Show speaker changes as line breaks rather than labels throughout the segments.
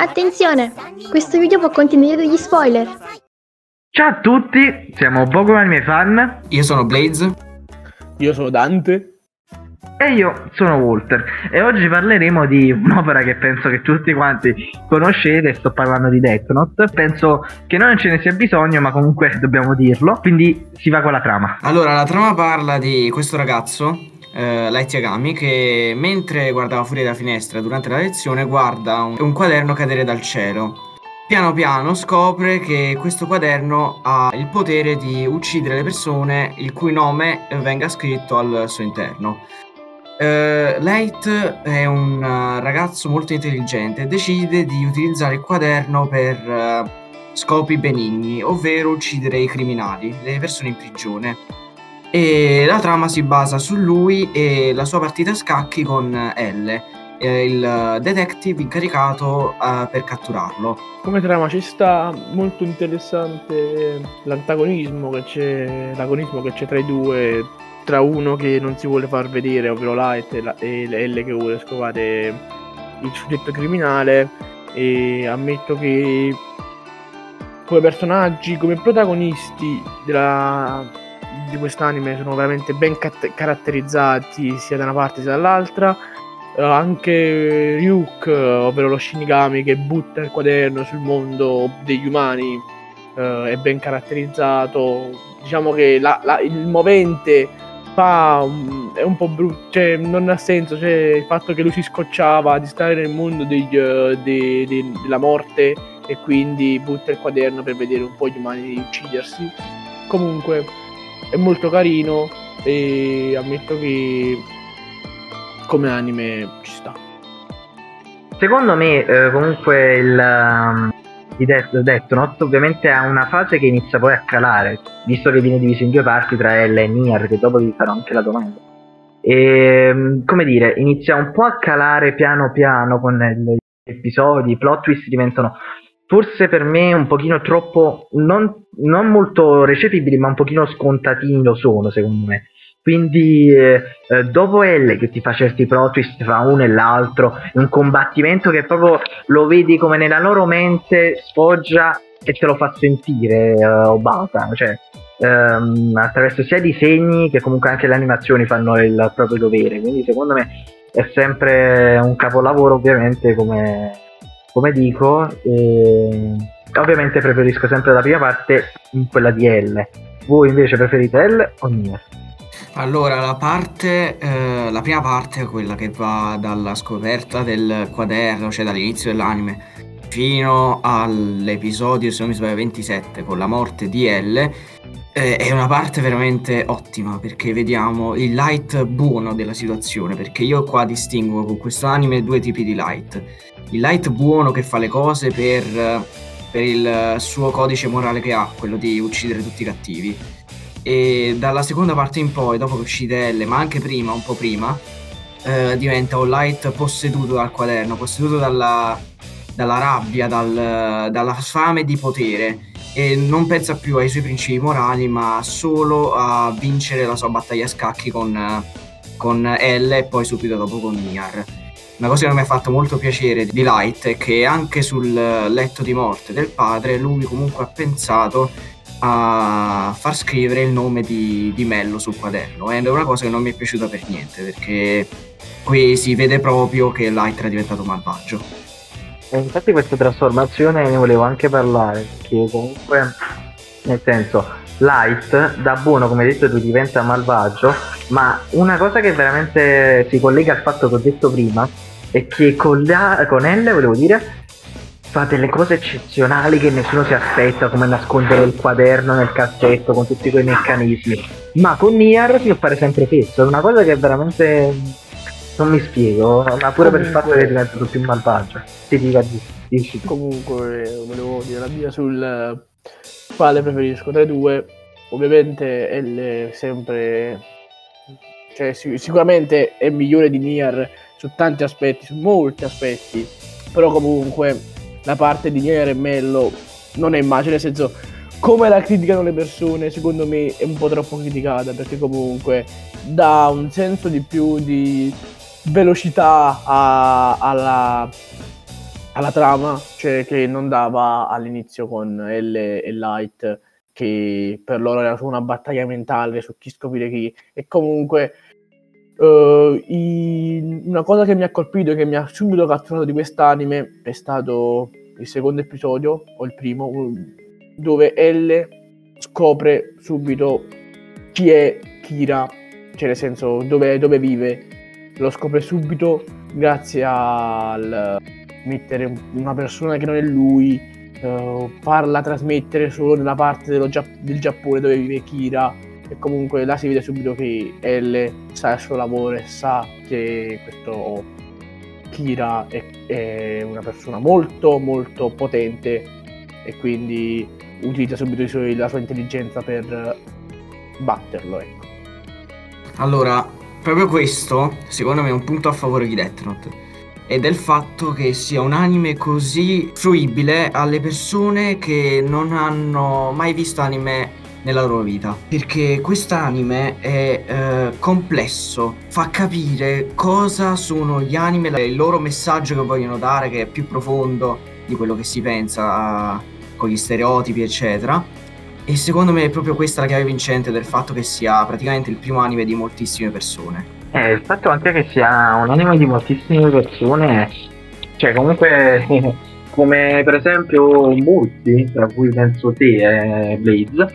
Attenzione, questo video può contenere degli spoiler.
Ciao a tutti, siamo Pokémon Anime Fan
Io sono Blaze.
Io sono Dante.
e io sono Walter e oggi parleremo di un'opera che penso che tutti quanti conoscete, sto parlando di Death Note. Penso che non ce ne sia bisogno, ma comunque dobbiamo dirlo, quindi si va con la trama.
Allora, la trama parla di questo ragazzo, eh, Light Yagami, che mentre guardava fuori dalla finestra durante la lezione guarda un, un quaderno cadere dal cielo. Piano piano scopre che questo quaderno ha il potere di uccidere le persone il cui nome venga scritto al suo interno. Eh, Light è un eh, ragazzo molto intelligente e decide di utilizzare il quaderno per eh, scopi benigni, ovvero uccidere i criminali, le persone in prigione. E la trama si basa su lui e la sua partita a scacchi con L, eh, il detective incaricato eh, per catturarlo.
Come trama ci sta molto interessante l'antagonismo che c'è, l'agonismo che c'è tra i due, tra uno che non si vuole far vedere, ovvero Light, e, la, e L che vuole scovare il soggetto criminale. E ammetto che come personaggi, come protagonisti della, di quest'anime sono veramente ben cat- caratterizzati sia da una parte sia dall'altra. Eh, anche Ryuk, ovvero lo Shinigami che butta il quaderno sul mondo degli umani, eh, è ben caratterizzato. Diciamo che la- la- il movente fa un- è un po' brutto, cioè non ha senso. Cioè, il fatto che lui si scocciava di stare nel mondo degli, eh, de- de- della morte e quindi butta il quaderno per vedere un po' gli umani uccidersi. Comunque è molto carino e ammetto che come anime ci sta.
Secondo me, eh, comunque, il, um, di Death, Death Note ovviamente ha una fase che inizia poi a calare, visto che viene diviso in due parti tra L e Nier, che dopo vi farò anche la domanda. E, mm, come dire, inizia un po' a calare piano piano con gli episodi, i plot twist diventano forse per me un pochino troppo, non, non molto recepibili, ma un pochino scontatini lo sono, secondo me. Quindi eh, eh, dopo L che ti fa certi plot twist tra uno e l'altro, un combattimento che proprio lo vedi come nella loro mente sfoggia e te lo fa sentire eh, Obata, cioè ehm, attraverso sia i disegni che comunque anche le animazioni fanno il proprio dovere, quindi secondo me è sempre un capolavoro ovviamente come, come dico, e ovviamente preferisco sempre la prima parte in quella di L. Voi invece preferite L o Nier?
Allora, la parte, eh, la prima parte è quella che va dalla scoperta del quaderno, cioè dall'inizio dell'anime, fino all'episodio, se non mi sbaglio, 27, con la morte di L, eh, è una parte veramente ottima, perché vediamo il light buono della situazione, perché io qua distingo con questo anime due tipi di light. Il light buono che fa le cose per, per il suo codice morale che ha, quello di uccidere tutti i cattivi e dalla seconda parte in poi, dopo che uccide L, ma anche prima, un po' prima, eh, diventa un light posseduto dal quaderno, posseduto dalla, dalla rabbia, dal- dalla fame di potere e non pensa più ai suoi principi morali, ma solo a vincere la sua battaglia a scacchi con, con L e poi subito dopo con Niar. Una cosa che mi ha fatto molto piacere di Light è che anche sul letto di morte del padre lui comunque ha pensato a far scrivere il nome di, di Mello sul quaderno ed è una cosa che non mi è piaciuta per niente perché qui si vede proprio che Light era diventato malvagio.
E infatti questa trasformazione ne volevo anche parlare, che comunque, nel senso, Light da buono, come hai detto tu, diventa malvagio, ma una cosa che veramente si collega al fatto che ho detto prima è che con, la, con L, volevo dire, fa delle cose eccezionali che nessuno si aspetta, come nascondere il quaderno nel cassetto con tutti quei meccanismi. Ma con Nier si può fare sempre questo, è una cosa che veramente non mi spiego, ma pure per il fatto che è diventato più malvagio. Ti dica di.
Comunque volevo dire la mia sul quale preferisco tra i due. Ovviamente L è sempre cioè sic- sicuramente è migliore di Nier su tanti aspetti, su molti aspetti. Però comunque la parte di Nier e Mello non è immagine, nel senso come la criticano le persone, secondo me è un po' troppo criticata perché comunque dà un senso di più di velocità a- alla, alla trama, cioè che non dava all'inizio con L e Light, che per loro era solo una battaglia mentale su chi scoprire chi, e comunque uh, i... una cosa che mi ha colpito e che mi ha subito catturato di quest'anime è stato il secondo episodio, o il primo, dove L scopre subito chi è Kira, cioè nel senso dove, dove vive, lo scopre subito grazie al mettere una persona che non è lui, uh, farla trasmettere solo nella parte dello, del Giappone dove vive Kira e comunque là si vede subito che L sa il suo lavoro e sa che questo Kira è, è una persona molto molto potente e quindi utilizza subito suoi, la sua intelligenza per batterlo. Ecco.
Allora, proprio questo secondo me è un punto a favore di Death Note e del fatto che sia un anime così fruibile alle persone che non hanno mai visto anime nella loro vita. Perché quest'anime è eh, complesso, fa capire cosa sono gli anime, il loro messaggio che vogliono dare, che è più profondo di quello che si pensa con gli stereotipi, eccetera. E secondo me è proprio questa la chiave vincente del fatto che sia praticamente il primo anime di moltissime persone.
Eh, il fatto anche che sia un anime di moltissime persone, cioè comunque come per esempio molti, tra cui penso te e Blaze,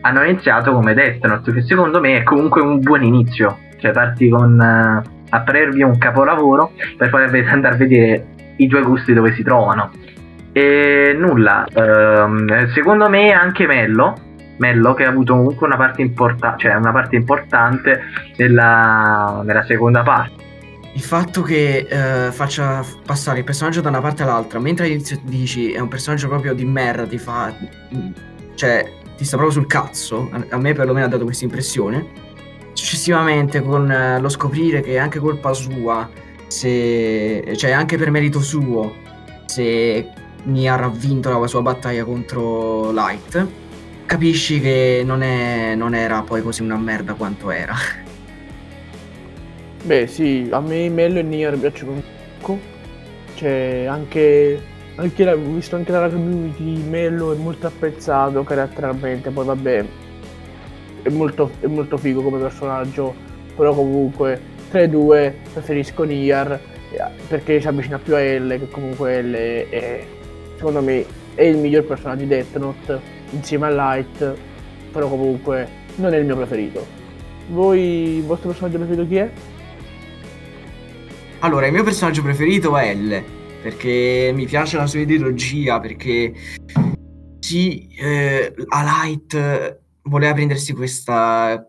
hanno iniziato come Death Note, che secondo me è comunque un buon inizio. Cioè parti con uh, a parervi un capolavoro per poi andare a vedere i due gusti dove si trovano. E nulla, uh, secondo me anche Mello, Mello che ha avuto comunque una parte, importa- cioè una parte importante nella, nella seconda parte.
Il fatto che uh, faccia passare il personaggio da una parte all'altra, mentre all'inizio dici è un personaggio proprio di merda, ti fa... cioè ti sta proprio sul cazzo, a me perlomeno ha dato questa impressione. Successivamente con eh, lo scoprire che è anche colpa sua, se, cioè anche per merito suo, se Nier ha vinto la sua battaglia contro Light, capisci che non, è, non era poi così una merda quanto era.
Beh sì, a me Mello e Nier piacciono un po'. Cioè anche anche la, visto anche dalla community Mello è molto apprezzato caratterialmente poi vabbè è molto, è molto figo come personaggio però comunque tra i due preferisco Nier eh, perché si avvicina più a L che comunque L è, è secondo me è il miglior personaggio di Death Note insieme a Light però comunque non è il mio preferito voi il vostro personaggio preferito chi è?
Allora il mio personaggio preferito è L perché mi piace la sua ideologia, perché sì, eh, Light voleva prendersi questa,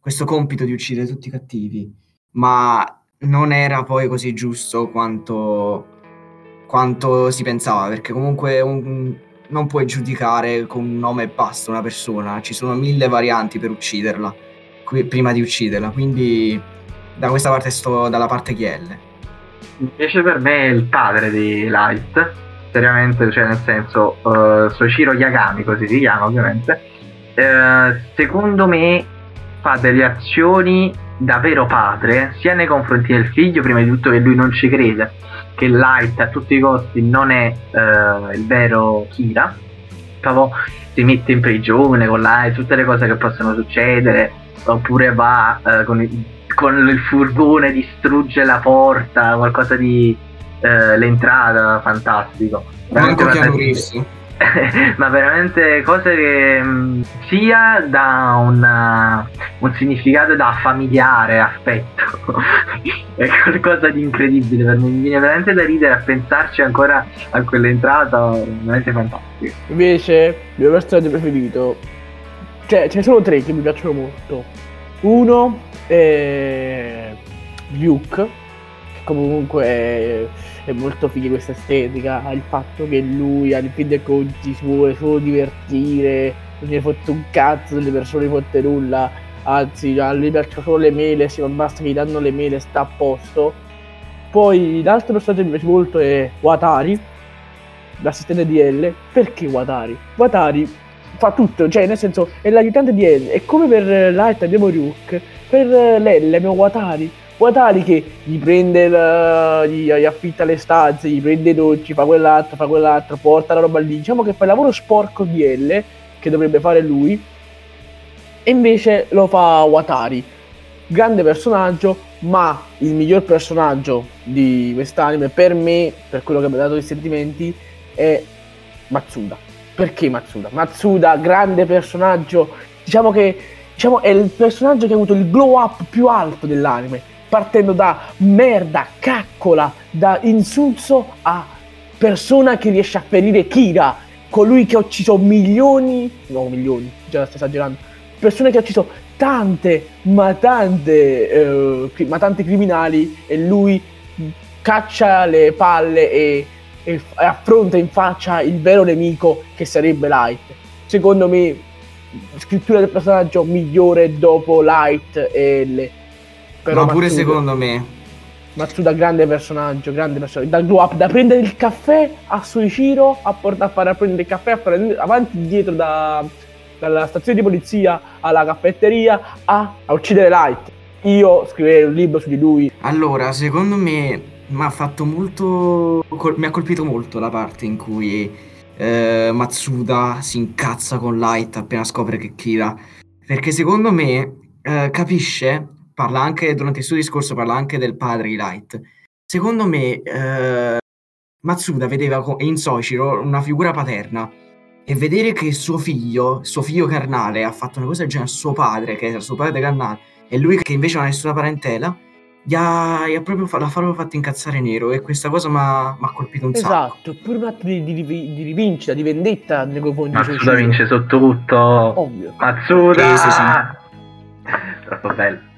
questo compito di uccidere tutti i cattivi, ma non era poi così giusto quanto, quanto si pensava, perché comunque un, non puoi giudicare con un nome e basta una persona, ci sono mille varianti per ucciderla, qui, prima di ucciderla, quindi da questa parte sto dalla parte Chielle.
Invece per me è il padre di Light, seriamente, cioè nel senso, uh, Soichiro Yagami, così si chiama ovviamente, uh, secondo me fa delle azioni da vero padre, sia nei confronti del figlio, prima di tutto che lui non ci crede, che Light a tutti i costi non è uh, il vero Kira, proprio si mette in prigione con Light, tutte le cose che possono succedere, oppure va con il con il furgone distrugge la porta, qualcosa di eh, l'entrata, fantastico.
Manco Reeves.
ma veramente cose che mm, sia da una, un significato da familiare affetto è qualcosa di incredibile per me mi viene veramente da ridere a pensarci ancora a quell'entrata veramente fantastico.
Invece il mio personaggio preferito cioè ce ne sono tre che mi piacciono molto. Uno e Luke, comunque è, è molto figo questa estetica, il fatto che lui al fin dei conti si vuole solo divertire, non gli è fatto un cazzo delle persone fotte nulla, anzi a lui piacciono solo le mele, se non basta gli danno le mele sta a posto. Poi l'altro personaggio che mi piace molto è Watari, l'assistente di L. Perché Watari? Watari fa tutto, cioè nel senso è l'aiutante di L. E come per Light abbiamo Ryuk, per Lelle abbiamo Watari. Watari che gli prende, il, gli, gli affitta le stanze, gli prende i dolci, fa quell'altro, fa quell'altro, porta la roba lì. Diciamo che fa il lavoro sporco di L, che dovrebbe fare lui, e invece lo fa Watari. Grande personaggio, ma il miglior personaggio di quest'anime per me, per quello che mi ha dato i sentimenti, è Matsuda. Perché Matsuda? Matsuda, grande personaggio, diciamo che diciamo, è il personaggio che ha avuto il glow up più alto dell'anime partendo da merda, caccola, da insulso a persona che riesce a ferire Kira, colui che ha ucciso milioni, no milioni, già sto esagerando, persone che ha ucciso tante, ma tante, eh, ma tanti criminali e lui caccia le palle e, e, affronta in faccia il vero nemico che sarebbe Light. Secondo me, scrittura del personaggio migliore dopo Light e le
però Ma pure Matsuda, secondo me.
Matsuda grande personaggio, grande personaggio. Da glow up, da prendere il caffè a Suichiro, a, port- a fare a prendere il caffè, a fare avanti e dietro da, dalla stazione di polizia alla caffetteria a, a uccidere Light. Io scriverei un libro su di lui.
Allora, secondo me mi ha fatto molto. Col- mi ha colpito molto la parte in cui eh, Matsuda si incazza con Light appena scopre che Kira. Perché secondo me eh, capisce parla anche, durante il suo discorso parla anche del padre di Light. Secondo me eh, Matsuda vedeva in Soichiro una figura paterna e vedere che suo figlio, suo figlio carnale, ha fatto una cosa del genere a suo padre, che era suo padre carnale, e lui che invece non ha nessuna parentela, gli ha, gli ha proprio, l'ha proprio fatto incazzare nero e questa cosa mi ha colpito un
esatto,
sacco.
Esatto, pure un atto di, di, di, rivincita, di vendetta nei confronti
di Matsuda vince su tutto. Ovvio. Matsuda! Sì, sì, sì. Troppo bello.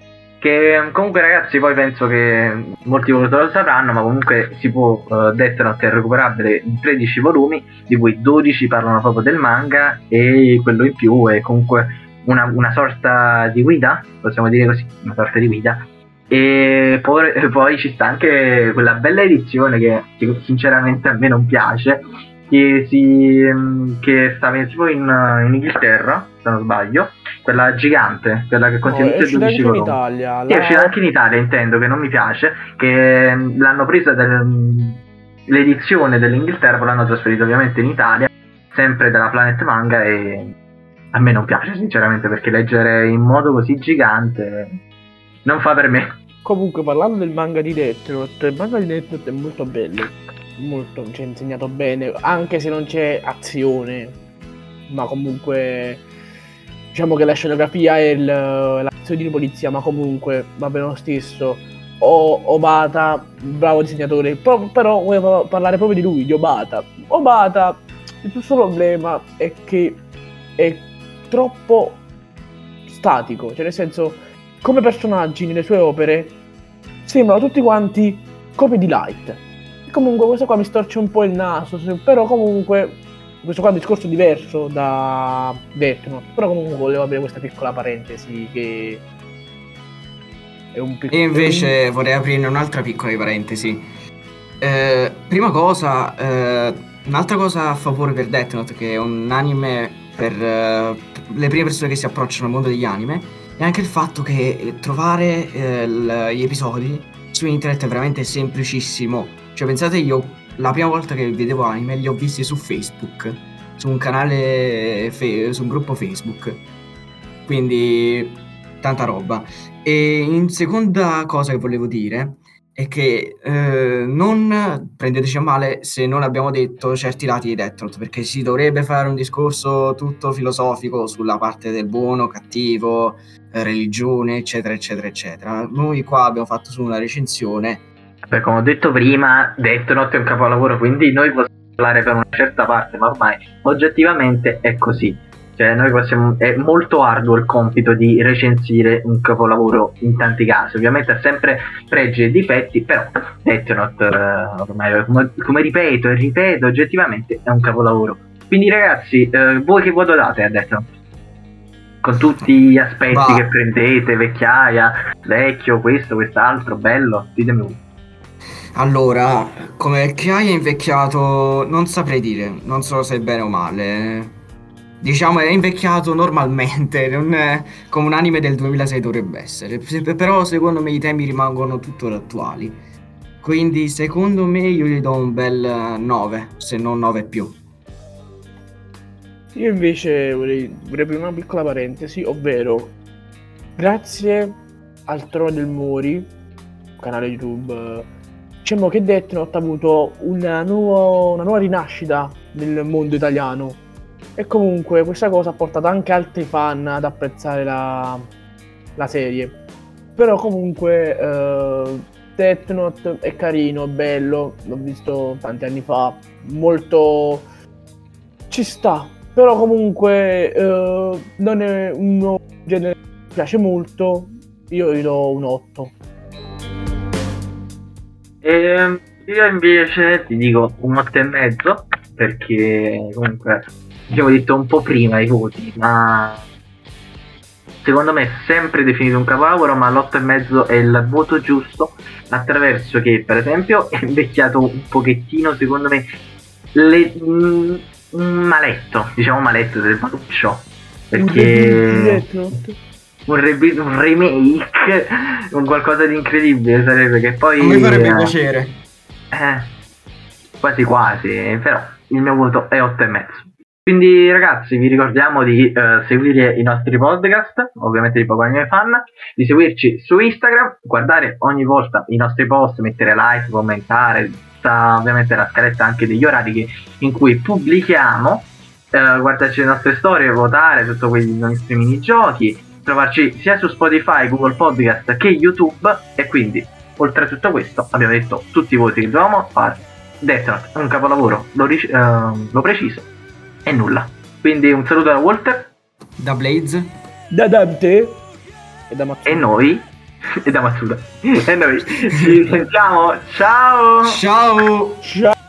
Che comunque ragazzi poi penso che molti di voi lo sapranno, ma comunque si può uh, Death Note è recuperabile in 13 volumi, di cui 12 parlano proprio del manga e quello in più è comunque una, una sorta di guida, possiamo dire così, una sorta di guida. E poi, poi ci sta anche quella bella edizione che, che sinceramente a me non piace, che, si, che stava tipo in, in Inghilterra, se non sbaglio, quella gigante, quella che contiene
no, tutti e 12 volumi. in Italia.
La... è uscita anche in Italia, intendo, che non mi piace, che mm, l'hanno presa del, l'edizione dell'Inghilterra, l'hanno trasferita ovviamente in Italia, sempre dalla Planet Manga e a me non piace sinceramente perché leggere in modo così gigante non fa per me.
Comunque parlando del manga di Death Note, il manga di Death Note è molto bello, molto, ci ha insegnato bene, anche se non c'è azione, ma comunque diciamo che la scenografia e l'azione di polizia, ma comunque va bene lo stesso. O Obata, bravo disegnatore, Pro, però volevo parlare proprio di lui, di Obata. Obata, il suo problema è che è troppo statico, cioè nel senso, come personaggi nelle sue opere sembrano tutti quanti copie di Light. Comunque questo qua mi storce un po' il naso, però comunque questo qua è un discorso diverso da Death Note, però comunque volevo aprire questa piccola parentesi che
è un piccolo... E invece vorrei aprire un'altra piccola parentesi. Eh, prima cosa, eh, un'altra cosa a favore per Death Note, che è un anime per eh, le prime persone che si approcciano al mondo degli anime, è anche il fatto che trovare eh, gli episodi su internet è veramente semplicissimo. Cioè pensate io la prima volta che vedevo anime li ho visti su Facebook, su un canale, fe- su un gruppo Facebook. Quindi tanta roba. E in seconda cosa che volevo dire è che eh, non prendeteci a male se non abbiamo detto certi lati di Death Note, perché si dovrebbe fare un discorso tutto filosofico sulla parte del buono, cattivo, religione, eccetera, eccetera, eccetera. Noi qua abbiamo fatto su una recensione
perché come ho detto prima, Death Note è un capolavoro, quindi noi possiamo parlare per una certa parte, ma ormai oggettivamente è così. Cioè, noi possiamo, è molto arduo il compito di recensire un capolavoro in tanti casi. Ovviamente ha sempre pregi e difetti, però Death Note, uh, ormai, come, come, ripeto e ripeto, oggettivamente è un capolavoro. Quindi, ragazzi, uh, voi che voto date a Death Note? Con tutti gli aspetti Va. che prendete, vecchiaia, vecchio, questo, quest'altro, bello, ditemi voi.
Allora, come che hai invecchiato non saprei dire, non so se è bene o male. diciamo è invecchiato normalmente, non è come un anime del 2006 dovrebbe essere, Se- però secondo me i temi rimangono tuttora attuali. Quindi secondo me io gli do un bel eh, 9, se non 9 più.
Io invece vorrei, vorrei aprire una piccola parentesi, ovvero grazie al Trono del Mori, canale YouTube, diciamo che Death Note ha avuto una, nuovo- una nuova rinascita nel mondo italiano e comunque questa cosa ha portato anche altri fan ad apprezzare la, la serie. Però comunque eh, Death Note è carino, è bello, l'ho visto tanti anni fa, molto... ci sta, però comunque eh, non è un genere che piace molto, io gli do un 8.
Ehm, io invece ti dico un 8 e mezzo perché comunque abbiamo detto un po' prima i voti, ma secondo me è sempre definito un capolavoro, ma l'8 e mezzo è il voto giusto attraverso che per esempio è invecchiato un pochettino secondo me le- mm, un maletto, diciamo maletto del Maluccio. Perché
Note.
Un, re- un remake, un qualcosa di incredibile sarebbe che poi...
A me farebbe
eh,
piacere.
eh, quasi quasi, però il mio voto è 8 e mezzo. Quindi ragazzi vi ricordiamo di eh, seguire i nostri podcast, ovviamente di Anime Fan, di seguirci su Instagram, guardare ogni volta i nostri post, mettere like, commentare, sta ovviamente la scaletta anche degli orari in cui pubblichiamo, eh, guardarci le nostre storie, votare, tutto quei nostri minigiochi, trovarci sia su Spotify, Google Podcast che YouTube e quindi oltre a tutto questo abbiamo detto tutti i voti che dovevamo fare. Death Note è un capolavoro lo, ric- ehm, lo preciso e nulla. Quindi un saluto da Walter.
Da Blaze.
Da Dante. E da Matsuda.
e noi. E da Matsuda. E noi. Ci sentiamo. Ciao.
Ciao!
Ciao!